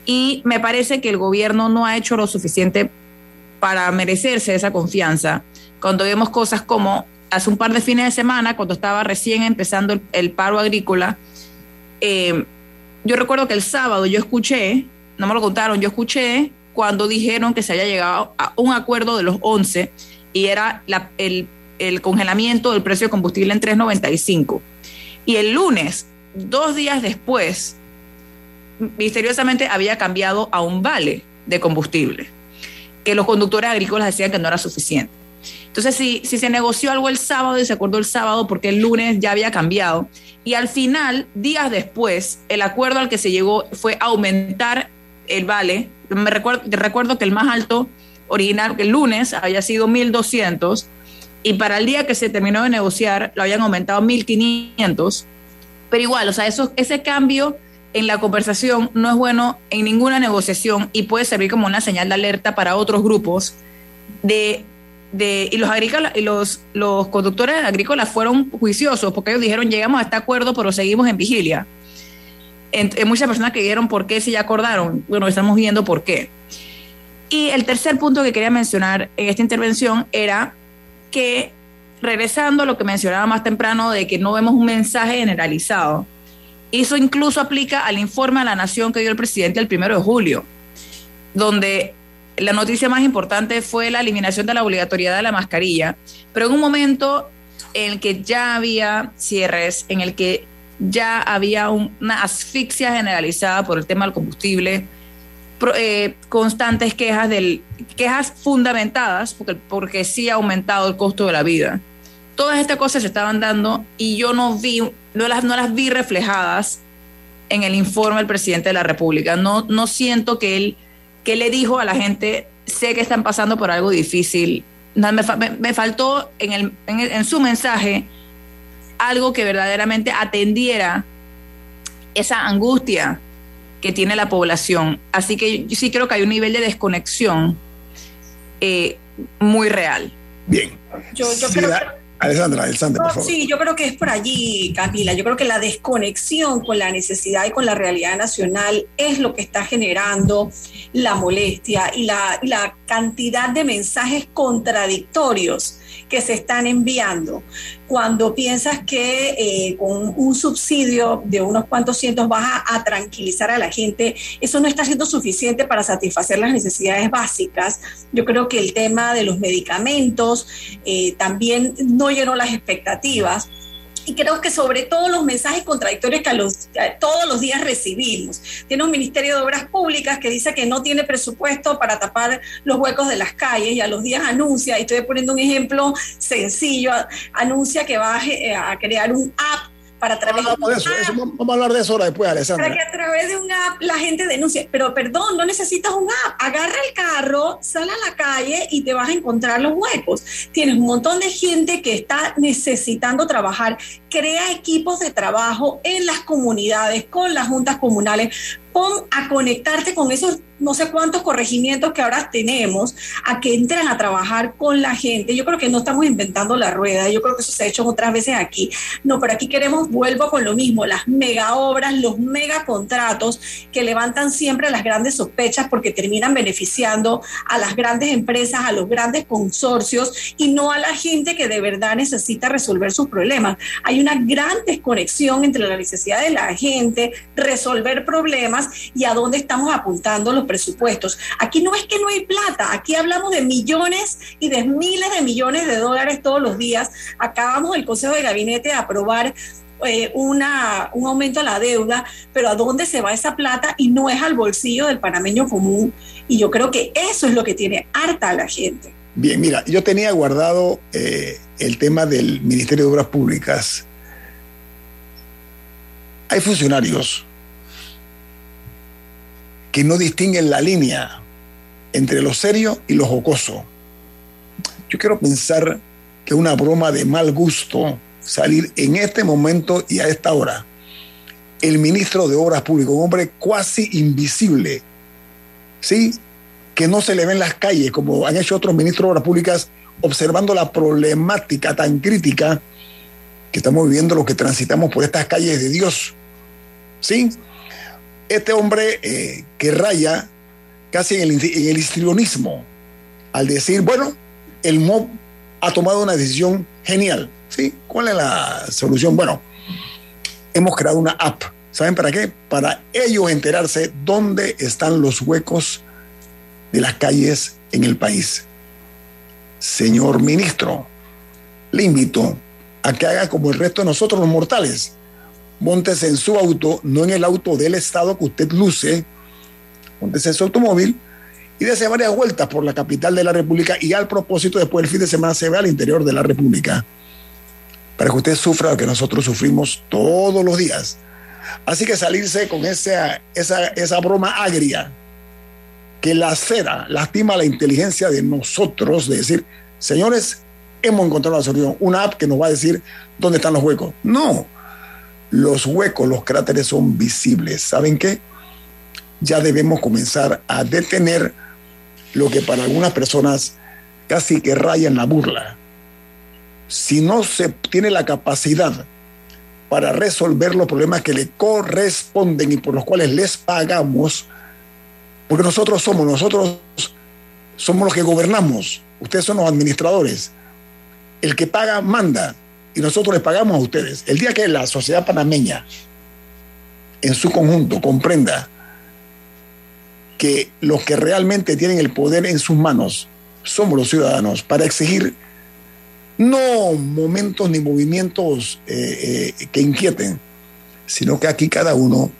Y me parece que el gobierno no ha hecho lo suficiente para merecerse esa confianza. Cuando vemos cosas como hace un par de fines de semana, cuando estaba recién empezando el, paro agrícola, eh, yo recuerdo que el sábado yo escuché, no me lo contaron, yo escuché cuando dijeron que se había llegado a un acuerdo de los 11 y era el, el congelamiento del precio de combustible en 3.95. Y el lunes, dos días después, misteriosamente había cambiado a un vale de combustible, que los conductores agrícolas decían que no era suficiente. Entonces, si, si se negoció algo el sábado y se acordó el sábado porque el lunes ya había cambiado, y al final, días después, el acuerdo al que se llegó fue aumentar el vale. Me recuerdo, recuerdo que el más alto original, que el lunes había sido 1.200 y para el día que se terminó de negociar lo habían aumentado 1.500. Pero igual, o sea, eso, ese cambio en la conversación no es bueno en ninguna negociación y puede servir como una señal de alerta para otros grupos de, y los agrícolas y los, los conductores agrícolas fueron juiciosos porque ellos dijeron llegamos a este acuerdo pero seguimos en vigilia. hay muchas personas que dijeron por qué si ya acordaron. Bueno, estamos viendo por qué. Y el tercer punto que quería mencionar en esta intervención era que regresando a lo que mencionaba más temprano de que no vemos un mensaje generalizado eso incluso aplica al informe a la Nación que dio el presidente el primero de julio, donde la noticia más importante fue la eliminación de la obligatoriedad de la mascarilla, pero en un momento en el que ya había cierres, en el que ya había una asfixia generalizada por el tema del combustible, eh, constantes quejas del quejas fundamentadas porque porque sí ha aumentado el costo de la vida. Todas estas cosas se estaban dando y yo no las no las vi reflejadas en el informe del presidente de la República. No no siento que él que le dijo a la gente sé que están pasando por algo difícil. Me, faltó en, el, en su mensaje algo que verdaderamente atendiera esa angustia que tiene la población. Así que yo sí creo que hay un nivel de desconexión eh, muy real. Bien. Yo, creo Alessandra, Alessandra, por favor. Sí, yo creo que es por allí, Camila. Yo creo que la desconexión con la necesidad y con la realidad nacional es lo que está generando la molestia y la, y la cantidad de mensajes contradictorios que se están enviando. Cuando piensas que eh, con un subsidio de unos cuantos cientos vas a, tranquilizar a la gente, eso no está siendo suficiente para satisfacer las necesidades básicas. Yo creo que el tema de los medicamentos eh, también no llenó las expectativas y creo que sobre todo los mensajes contradictorios que, los, todos los días recibimos. Tiene un Ministerio de Obras Públicas que dice que no tiene presupuesto para tapar los huecos de las calles y a los días anuncia, y estoy poniendo un ejemplo sencillo, anuncia que va a, a crear un app para través vamos, de eso, vamos a hablar de eso ahora después, Alessandra. Para que a través de un app la gente denuncie. Pero perdón, no necesitas un app. Agarra el carro, sal a la calle y te vas a encontrar los huecos. Tienes un montón de gente que está necesitando trabajar. Crea equipos de trabajo en las comunidades, con las juntas comunales, pon a conectarte con esos no sé cuántos corregimientos que ahora tenemos, a que entren a trabajar con la gente. Yo creo que no estamos inventando la rueda, yo creo que eso se ha hecho otras veces aquí. No, pero aquí queremos, vuelvo con lo mismo, las mega obras, los mega contratos que levantan siempre las grandes sospechas porque terminan beneficiando a las grandes empresas, a los grandes consorcios y no a la gente que de verdad necesita resolver sus problemas. Hay una gran desconexión entre la necesidad de la gente, resolver problemas y a dónde estamos apuntando los presupuestos. Aquí no es que no hay plata, aquí hablamos de millones y de miles de millones de dólares todos los días. Acabamos el Consejo de Gabinete de aprobar eh, una, un aumento a la deuda, pero ¿a dónde se va esa plata? Y no es al bolsillo del panameño común. Y yo creo que eso es lo que tiene harta a la gente. Bien, mira, yo tenía guardado eh, el tema del Ministerio de Obras Públicas. Hay funcionarios que no distinguen la línea entre lo serio y lo jocoso. Yo quiero pensar que una broma de mal gusto salir en este momento y a esta hora. El ministro de Obras Públicas, un hombre cuasi invisible, ¿sí? Que no se le ve en las calles, como han hecho otros ministros de Obras Públicas, observando la problemática tan crítica que estamos viviendo los que transitamos por estas calles de Dios. ¿Sí? Este hombre eh, que raya casi en el, histrionismo al decir, bueno, el MOB ha tomado una decisión genial. ¿sí? ¿Cuál es la solución? Bueno, hemos creado una app. ¿Saben para qué? Para ellos enterarse dónde están los huecos de las calles en el país. Señor ministro, le invito a que haga como el resto de nosotros los mortales Móntese en su auto, no en el auto del Estado que usted luce, Móntese en su automóvil y dése varias vueltas por la capital de la República y al propósito después del fin de semana se ve al interior de la República para que usted sufra lo que nosotros sufrimos todos los días. Así que salirse con esa, esa, esa broma agria que lacera, lastima la inteligencia de nosotros, de decir, señores, hemos encontrado la solución, una app que nos va a decir dónde están los huecos. No, los huecos, los cráteres son visibles. ¿Saben qué? Ya debemos comenzar a detener lo que para algunas personas casi que raya en la burla. Si no se tiene la capacidad para resolver los problemas que le corresponden y por los cuales les pagamos, porque nosotros somos, nosotros somos los que gobernamos, ustedes son los administradores. El que paga manda y nosotros les pagamos a ustedes. El día que la sociedad panameña en su conjunto comprenda que los que realmente tienen el poder en sus manos somos los ciudadanos para exigir no momentos ni movimientos eh, eh, que inquieten, sino que aquí cada uno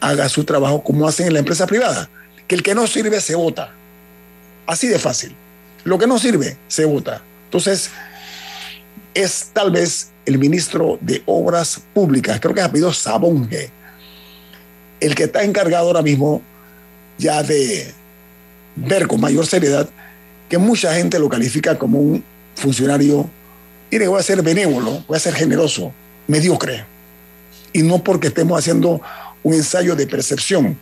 haga su trabajo como hacen en la empresa privada. que el que no sirve se vota. Así de fácil. Lo que no sirve se vota. Entonces, es tal vez el ministro de Obras Públicas, creo que ha pedido Sabonge, el que está encargado ahora mismo ya de ver con mayor seriedad que mucha gente lo califica como un funcionario, mire, voy a ser benévolo, voy a ser generoso, mediocre. Y no porque estemos haciendo un ensayo de percepción,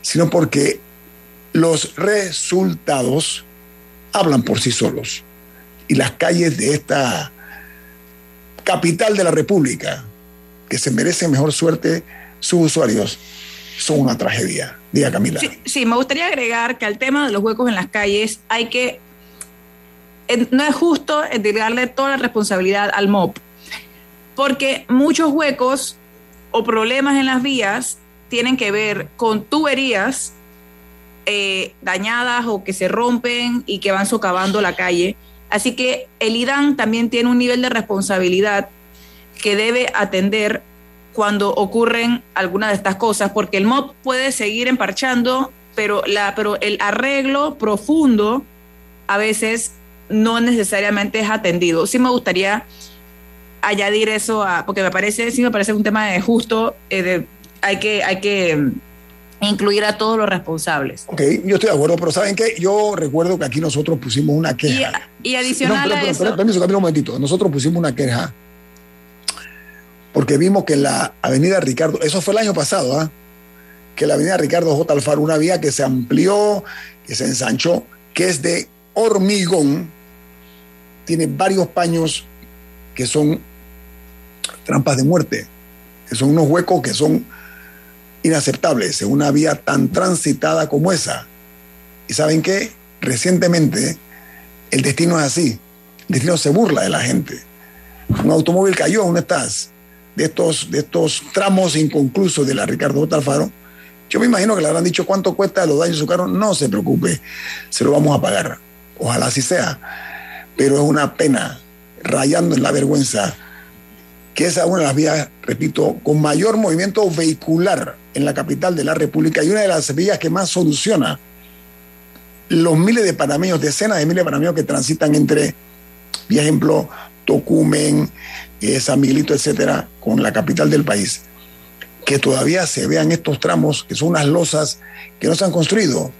sino porque los resultados hablan por sí solos. Y las calles de esta capital de la República, que se merecen mejor suerte sus usuarios, son una tragedia. Diga Camila. Sí, me gustaría agregar que al tema de los huecos en las calles hay que... No es justo entregarle toda la responsabilidad al MOP, porque muchos huecos o problemas en las vías tienen que ver con tuberías eh, dañadas o que se rompen y que van socavando la calle. Así que el IDAN también tiene un nivel de responsabilidad que debe atender cuando ocurren algunas de estas cosas, porque el MOB puede seguir emparchando, pero, la, pero el arreglo profundo a veces no necesariamente es atendido. Sí me gustaría añadir eso, a, porque me parece, sí me parece un tema de justo, eh, hay que, hay que incluir a todos los responsables. Ok, yo estoy de acuerdo, pero ¿saben qué? Yo recuerdo que aquí nosotros pusimos una queja. Y, adicional a eso... permiso, un momentito. Nosotros pusimos una queja porque vimos que la avenida Ricardo, eso fue el año pasado, ¿ah? que la avenida Ricardo J. Alfaro, una vía que se amplió, que se ensanchó, que es de hormigón, tiene varios paños que son trampas de muerte, que son unos huecos que son inaceptables en una vía tan transitada como esa. Y saben qué, recientemente el destino es así, el destino se burla de la gente. Un automóvil cayó, ¿dónde estás? de estos, de estos tramos inconclusos de la Ricardo Alfaro, yo me imagino que le habrán dicho cuánto cuesta los daños de su carro. No se preocupe, se lo vamos a pagar. Ojalá así sea. Pero es una pena, rayando en la vergüenza, que esa es una de las vías, repito, con mayor movimiento vehicular en la capital de la República y una de las vías que más soluciona los miles de panameños, decenas de miles de panameños que transitan entre, por ejemplo, Tocumen, eh, San Miguelito, etcétera, con la capital del país, que todavía se vean estos tramos, que son unas losas que no se han construido.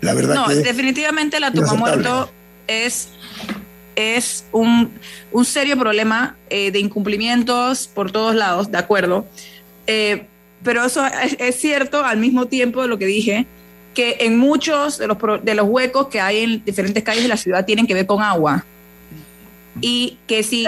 La verdad no, definitivamente la toma muerto es, es un, serio problema eh, de incumplimientos por todos lados, de acuerdo. Eh, pero eso es, es, cierto al mismo tiempo de lo que dije, que en muchos de los, de los huecos que hay en diferentes calles de la ciudad tienen que ver con agua. Y que si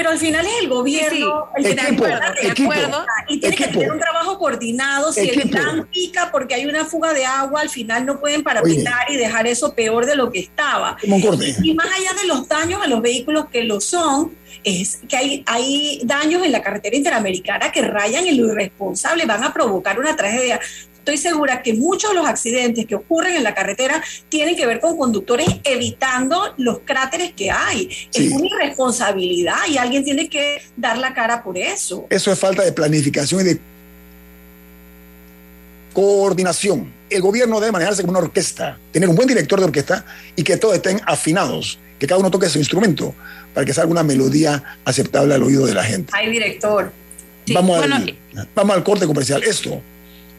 pero al final es el gobierno el que equipo, de acuerdo y tiene que tener un trabajo coordinado si el plan pica porque hay una fuga de agua al final no pueden parapetar y dejar eso peor de lo que estaba. Y más allá de los daños a los vehículos que lo son es que hay, hay daños en la carretera interamericana que rayan en lo irresponsable, van a provocar una tragedia estoy segura que muchos de los accidentes que ocurren en la carretera tienen que ver con conductores evitando los cráteres que hay. Es una irresponsabilidad y alguien tiene que dar la cara por eso. Eso es falta de planificación y de coordinación. El gobierno debe manejarse como una orquesta, tener un buen director de orquesta y que todos estén afinados, que cada uno toque su instrumento para que salga una melodía aceptable al oído de la gente. Hay director. vamos, vamos al corte comercial. Esto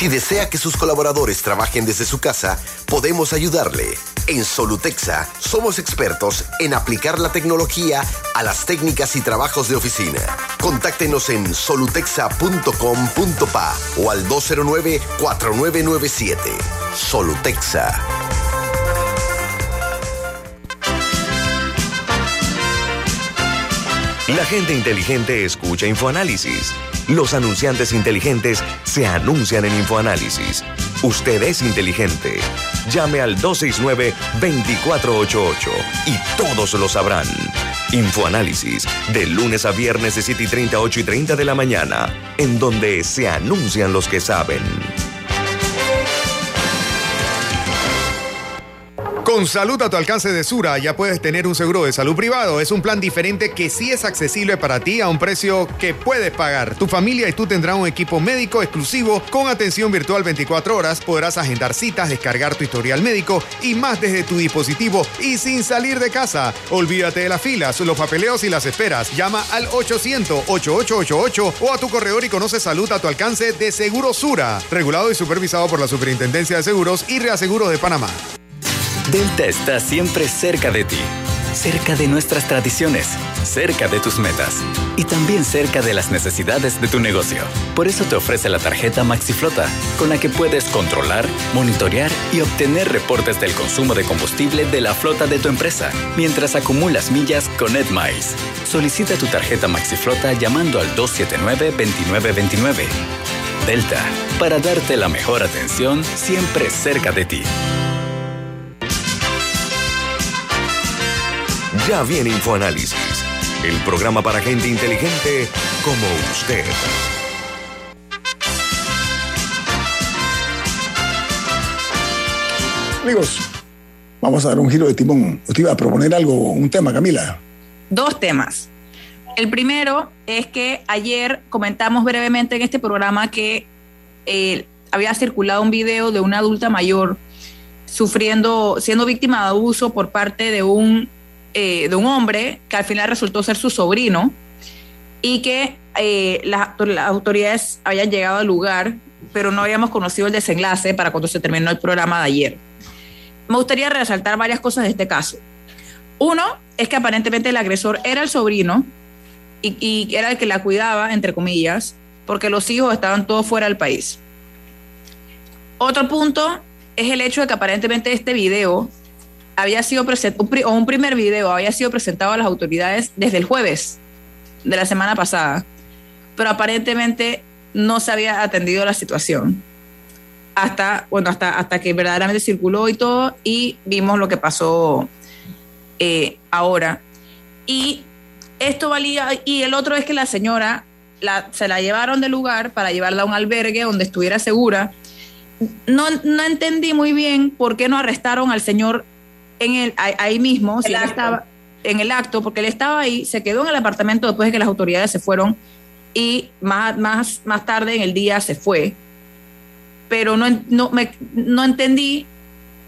Si desea que sus colaboradores trabajen desde su casa, podemos ayudarle. En Solutexa somos expertos en aplicar la tecnología a las técnicas y trabajos de oficina. Contáctenos en solutexa.com.pa o al 209-4997. Solutexa. La gente inteligente escucha InfoAnálisis. Los anunciantes inteligentes se anuncian en InfoAnálisis. Usted es inteligente. Llame al 269-2488 y todos lo sabrán. Infoanálisis, de lunes a viernes de 7 y 30, 8 y 30 de la mañana, en donde se anuncian los que saben. Con salud a tu alcance de Sura ya puedes tener un seguro de salud privado. Es un plan diferente que sí es accesible para ti a un precio que puedes pagar. Tu familia y tú tendrán un equipo médico exclusivo con atención virtual 24 horas. Podrás agendar citas, descargar tu historial médico y más desde tu dispositivo y sin salir de casa. Olvídate de las filas, los papeleos y las esperas. Llama al 800-8888 o a tu corredor y conoce salud a tu alcance de Seguro Sura. Regulado y supervisado por la Superintendencia de Seguros y Reaseguros de Panamá. Delta está siempre cerca de ti, cerca de nuestras tradiciones, cerca de tus metas y también cerca de las necesidades de tu negocio. Por eso te ofrece la tarjeta MaxiFlota, con la que puedes controlar, monitorear y obtener reportes del consumo de combustible de la flota de tu empresa, mientras acumulas millas con EdMiles. Solicita tu tarjeta MaxiFlota llamando al 279-2929. Delta, para darte la mejor atención siempre cerca de ti. Ya viene InfoAnálisis, el programa para gente inteligente como usted. Amigos, vamos a dar un giro de timón. Usted iba a proponer algo, un tema, Camila. Dos temas. El primero es que ayer comentamos brevemente en este programa que eh, había circulado un video de una adulta mayor sufriendo, siendo víctima de abuso por parte de un eh, de un hombre que al final resultó ser su sobrino y que eh, las, autoridades habían llegado al lugar, pero no habíamos conocido el desenlace para cuando se terminó el programa de ayer. Me gustaría resaltar varias cosas de este caso. Uno es que aparentemente el agresor era el sobrino y, y era el que la cuidaba, entre comillas, porque los hijos estaban todos fuera del país. Otro punto es el hecho de que aparentemente este video había sido presentado, un primer video había sido presentado a las autoridades desde el jueves de la semana pasada, pero aparentemente no se había atendido la situación hasta, bueno, hasta, hasta que verdaderamente circuló y todo, y vimos lo que pasó eh, ahora. Y esto valía, y el otro es que la señora se la llevaron del lugar para llevarla a un albergue donde estuviera segura. No, no entendí muy bien por qué no arrestaron al señor en el, ahí mismo, si él estaba en el acto, porque él estaba ahí, se quedó en el apartamento después de que las autoridades se fueron y más, más, más tarde en el día se fue. Pero no, no, me, no entendí,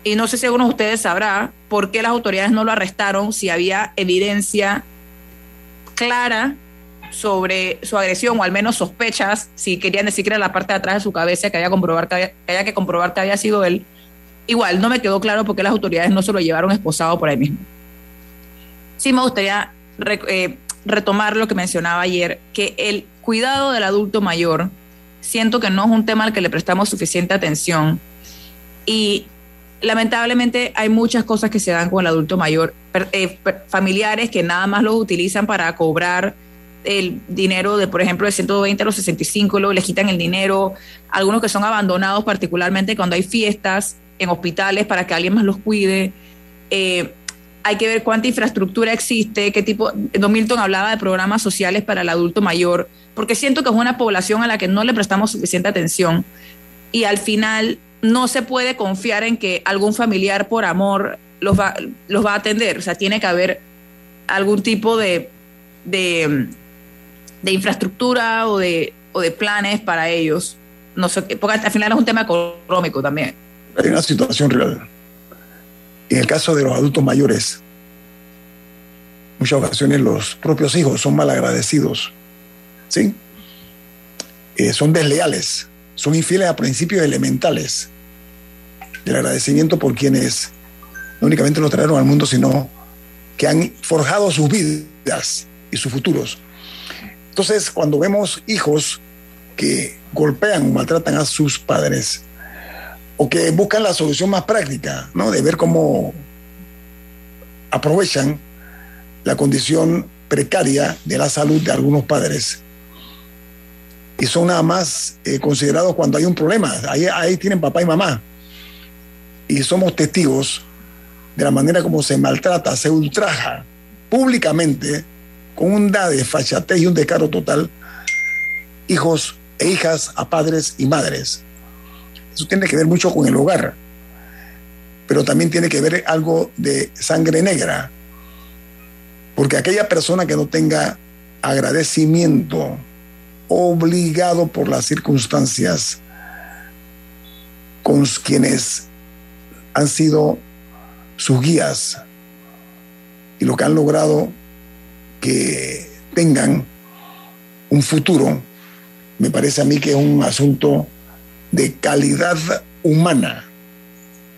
y no sé si alguno de ustedes sabrá, por qué las autoridades no lo arrestaron si había evidencia clara sobre su agresión, o al menos sospechas, si querían decir que era la parte de atrás de su cabeza, que había, comprobar que había, que había que comprobar que había sido él igual no me quedó claro por qué las autoridades no se lo llevaron esposado por ahí mismo. Sí me gustaría eh, retomar lo que mencionaba ayer, que el cuidado del adulto mayor siento que no es un tema al que le prestamos suficiente atención y lamentablemente hay muchas cosas que se dan con el adulto mayor, eh, familiares que nada más lo utilizan para cobrar el dinero de, por ejemplo, de 120 a los 65, luego les quitan el dinero, algunos que son abandonados particularmente cuando hay fiestas, en hospitales para que alguien más los cuide. Eh, hay que ver cuánta infraestructura existe, qué tipo. Don Milton hablaba de programas sociales para el adulto mayor, porque siento que es una población a la que no le prestamos suficiente atención y al final no se puede confiar en que algún familiar por amor los va, los va a atender. O sea, tiene que haber algún tipo de, de, de infraestructura o de, o de planes para ellos. No sé, porque al final es un tema económico también hay una situación real. En el caso de los adultos mayores, muchas ocasiones los propios hijos son malagradecidos, ¿sí? Eh, son desleales, son infieles a principios elementales del agradecimiento por quienes no únicamente los trajeron al mundo, sino que han forjado sus vidas y sus futuros. Entonces, cuando vemos hijos que golpean o maltratan a sus padres, o buscan la solución más práctica, ¿no? De ver cómo aprovechan la condición precaria de la salud de algunos padres. y son nada más eh, considerados cuando hay un problema. Ahí, ahí tienen papá y mamá. Y somos testigos de la manera como se maltrata, se ultraja públicamente, con un da de fachatez y un descaro total, hijos e hijas a padres y madres. Eso tiene que ver mucho con el hogar, pero también tiene que ver algo de sangre negra, porque aquella persona que no tenga agradecimiento obligado por las circunstancias con quienes han sido sus guías y lo que han logrado que tengan un futuro, me parece a mí que es un asunto de calidad humana.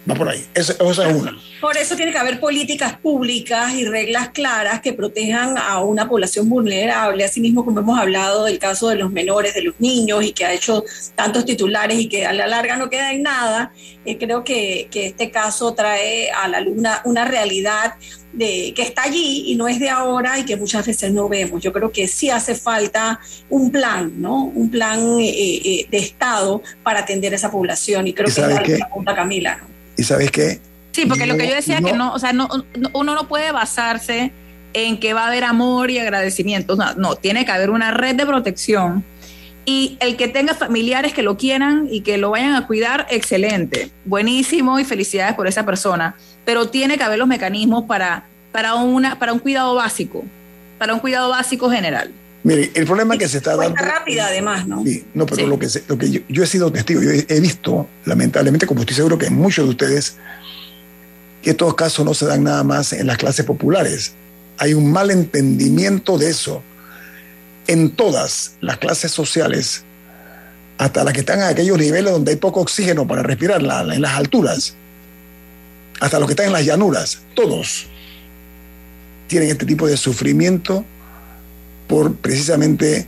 Va por ahí. Esa, es una. Por eso tiene que haber políticas públicas y reglas claras que protejan a una población vulnerable, así mismo como hemos hablado del caso de los menores, de los niños, y que ha hecho tantos titulares y que a la larga no queda en nada. Eh, creo que, que, este caso trae a la luz una, realidad de, que está allí y no es de ahora y que muchas veces no vemos. Yo creo que sí hace falta un plan, ¿no? Un plan eh, eh, de Estado para atender a esa población. Y creo que es la pregunta Camila. ¿no? ¿Y sabes qué? Sí, porque lo que yo decía que no, o sea, no, uno no puede basarse en que va a haber amor y agradecimiento. No, no, tiene que haber una red de protección. Y el que tenga familiares que lo quieran y que lo vayan a cuidar, excelente, buenísimo y felicidades por esa persona. Pero tiene que haber los mecanismos para, para, una, para un cuidado básico, para un cuidado básico general. Mire, el problema que se está dando. rápida, además, ¿no? Sí, no, pero lo que, lo que yo, he sido testigo, yo he, visto, lamentablemente, como estoy seguro que muchos de ustedes, que estos casos no se dan nada más en las clases populares. Hay un mal entendimiento de eso en todas las clases sociales, hasta las que están a aquellos niveles donde hay poco oxígeno para respirar, en las alturas, hasta los que están en las llanuras, todos tienen este tipo de sufrimiento por precisamente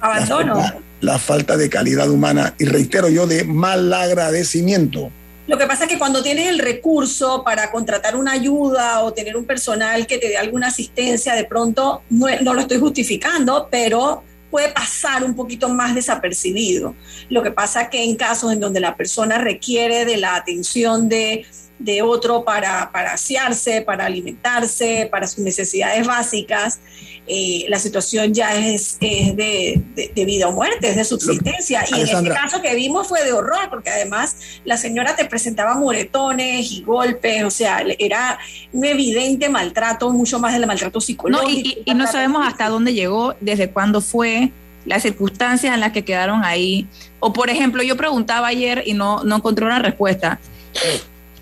abandono. La, falta de calidad humana y reitero yo de mal agradecimiento. Lo que pasa es que cuando tienes el recurso para contratar una ayuda o tener un personal que te dé alguna asistencia, de pronto no, no lo estoy justificando, pero puede pasar un poquito más desapercibido. Lo que pasa es que en casos en donde la persona requiere de la atención de de otro para, para asearse, para alimentarse, para sus necesidades básicas, eh, la situación ya es, es de, de, vida o muerte, es de subsistencia. Y en este caso que vimos fue de horror, porque además la señora te presentaba moretones y golpes, o sea, era un evidente maltrato, mucho más del maltrato psicológico. y, y, no sabemos hasta dónde llegó, desde cuándo fue las circunstancias en las que quedaron ahí. O por ejemplo, yo preguntaba ayer y no, no encontré una respuesta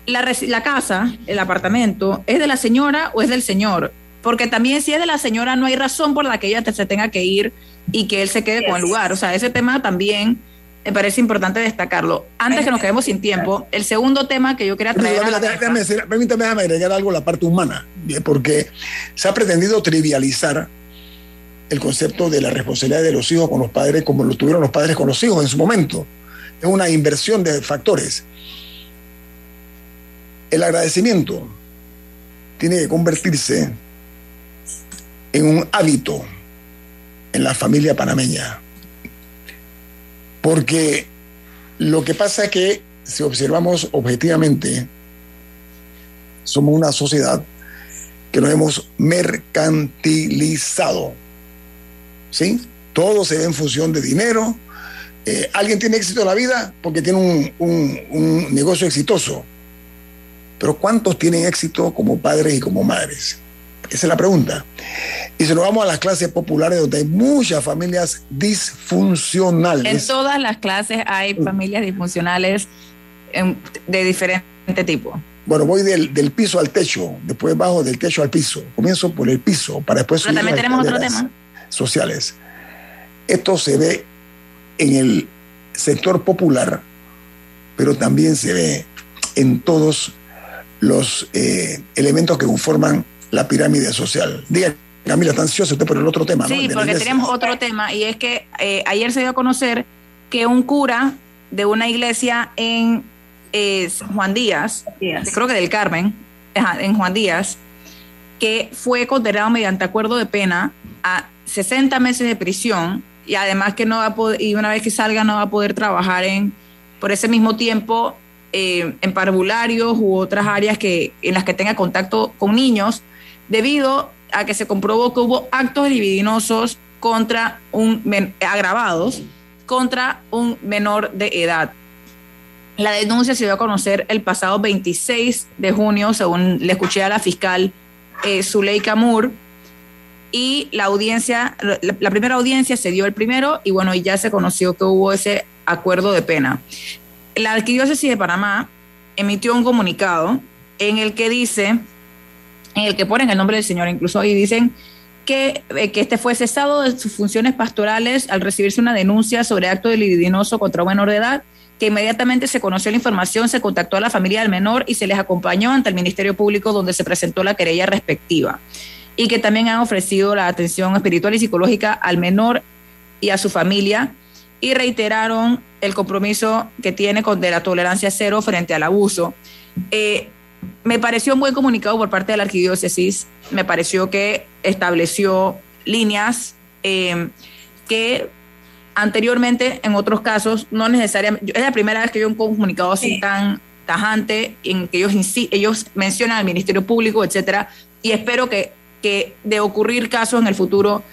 la, casa, el apartamento, ¿es de la señora o es del señor? Porque también si es de la señora no hay razón por la que ella se tenga que ir y que él se quede con el lugar. O sea, ese tema también me parece importante destacarlo. Antes que nos quedemos sin tiempo, el segundo tema que yo quería traer... permítame, déjame agregar algo a la parte humana, porque se ha pretendido trivializar el concepto de la responsabilidad de los hijos con los padres como lo tuvieron los padres con los hijos en su momento. Es una inversión de factores. El agradecimiento tiene que convertirse en un hábito en la familia panameña. Porque lo que pasa es que si observamos objetivamente, somos una sociedad que nos hemos mercantilizado. ¿Sí? Todo se ve en función de dinero. Eh, alguien tiene éxito en la vida porque tiene un negocio exitoso pero ¿cuántos tienen éxito como padres y como madres? Esa es la pregunta. Y si nos vamos a las clases populares donde hay muchas familias disfuncionales. En todas las clases hay mm. familias disfuncionales de diferente tipo. Bueno, voy del, piso al techo, después bajo del techo al piso. Comienzo por el piso para después Pero también tenemos otro tema. Sociales. Esto se ve en el sector popular, pero también se ve en todos los eh, elementos que conforman la pirámide social. Diga, Camila, está ansiosa usted por el otro tema. Sí, porque tenemos otro tema y es que eh, ayer se dio a conocer que un cura de una iglesia en Juan Díaz, creo que del Carmen, en Juan Díaz, que fue condenado mediante acuerdo de pena a 60 meses de prisión y además que no va a poder, y una vez que salga no va a poder trabajar en, por ese mismo tiempo, eh, en parvularios u otras áreas que, en las que tenga contacto con niños, debido a que se comprobó que hubo actos libidinosos contra un agravados contra un menor de edad. La denuncia se dio a conocer el pasado 26 de junio, según le escuché a la fiscal eh, Zuleika Moore, y la audiencia, la, primera audiencia se dio el primero y bueno, y ya se conoció que hubo ese acuerdo de pena. La Arquidiócesis de Panamá emitió un comunicado en el que dice, en el que ponen el nombre del Señor, incluso ahí dicen que, eh, que este fue cesado de sus funciones pastorales al recibirse una denuncia sobre acto de libidinoso contra un menor de edad que inmediatamente se conoció la información, se contactó a la familia del menor y se les acompañó ante el Ministerio Público donde se presentó la querella respectiva y que también han ofrecido la atención espiritual y psicológica al menor y a su familia y reiteraron el compromiso que tiene con de la tolerancia cero frente al abuso. Eh, me pareció un buen comunicado por parte de la arquidiócesis, me pareció que estableció líneas eh, que anteriormente en otros casos no necesariamente, es la primera vez que veo un comunicado así tan tajante en que ellos, ellos mencionan al Ministerio Público, etcétera, y espero que que de ocurrir casos en el futuro,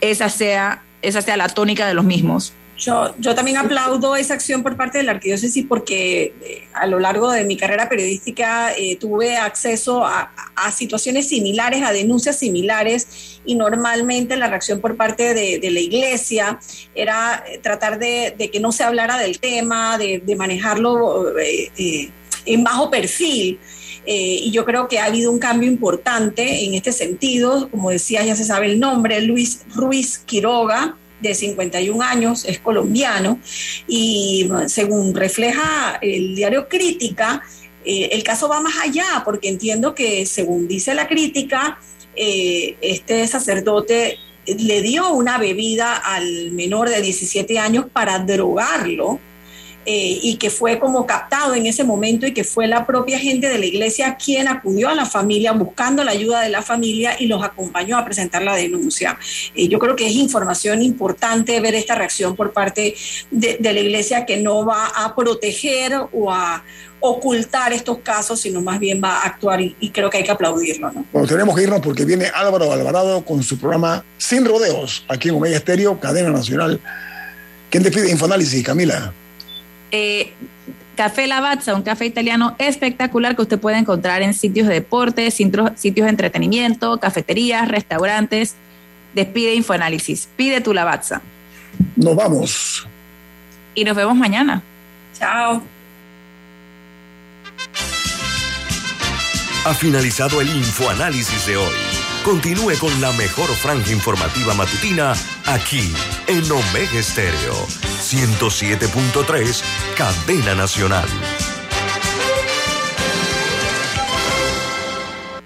esa sea, esa sea la tónica de los mismos. Yo, también aplaudo esa acción por parte de la arquidiócesis porque eh, a lo largo de mi carrera periodística eh, tuve acceso a, situaciones similares, a denuncias similares y normalmente la reacción por parte de, la iglesia era eh, tratar de, que no se hablara del tema, de, manejarlo en bajo perfil. Y yo creo que ha habido un cambio importante en este sentido. Como decía, ya se sabe el nombre, Luis Ruiz Quiroga, de 51 años, es colombiano, y según refleja el diario Crítica, eh, el caso va más allá, porque entiendo que según dice la crítica, eh, este sacerdote le dio una bebida al menor de 17 años para drogarlo eh, y que fue como captado en ese momento y que fue la propia gente de la iglesia quien acudió a la familia buscando la ayuda de la familia y los acompañó a presentar la denuncia. Eh, yo creo que es información importante ver esta reacción por parte de, la iglesia que no va a proteger o a ocultar estos casos, sino más bien va a actuar y, creo que hay que aplaudirlo. ¿no? Bueno, tenemos que irnos porque viene Álvaro Alvarado con su programa Sin Rodeos, aquí en Omega Estéreo, cadena nacional. ¿Quién te pide Infoanálisis, Camila? Eh, café Lavazza, un café italiano espectacular que usted puede encontrar en sitios de deporte, sitios de entretenimiento, cafeterías, restaurantes. Despide Infoanálisis. Pide tu Lavazza. Nos vamos. Y nos vemos mañana. Chao. Ha finalizado el Infoanálisis de hoy. Continúe con la mejor franja informativa matutina aquí en Omega Estéreo 107.3, Cadena Nacional.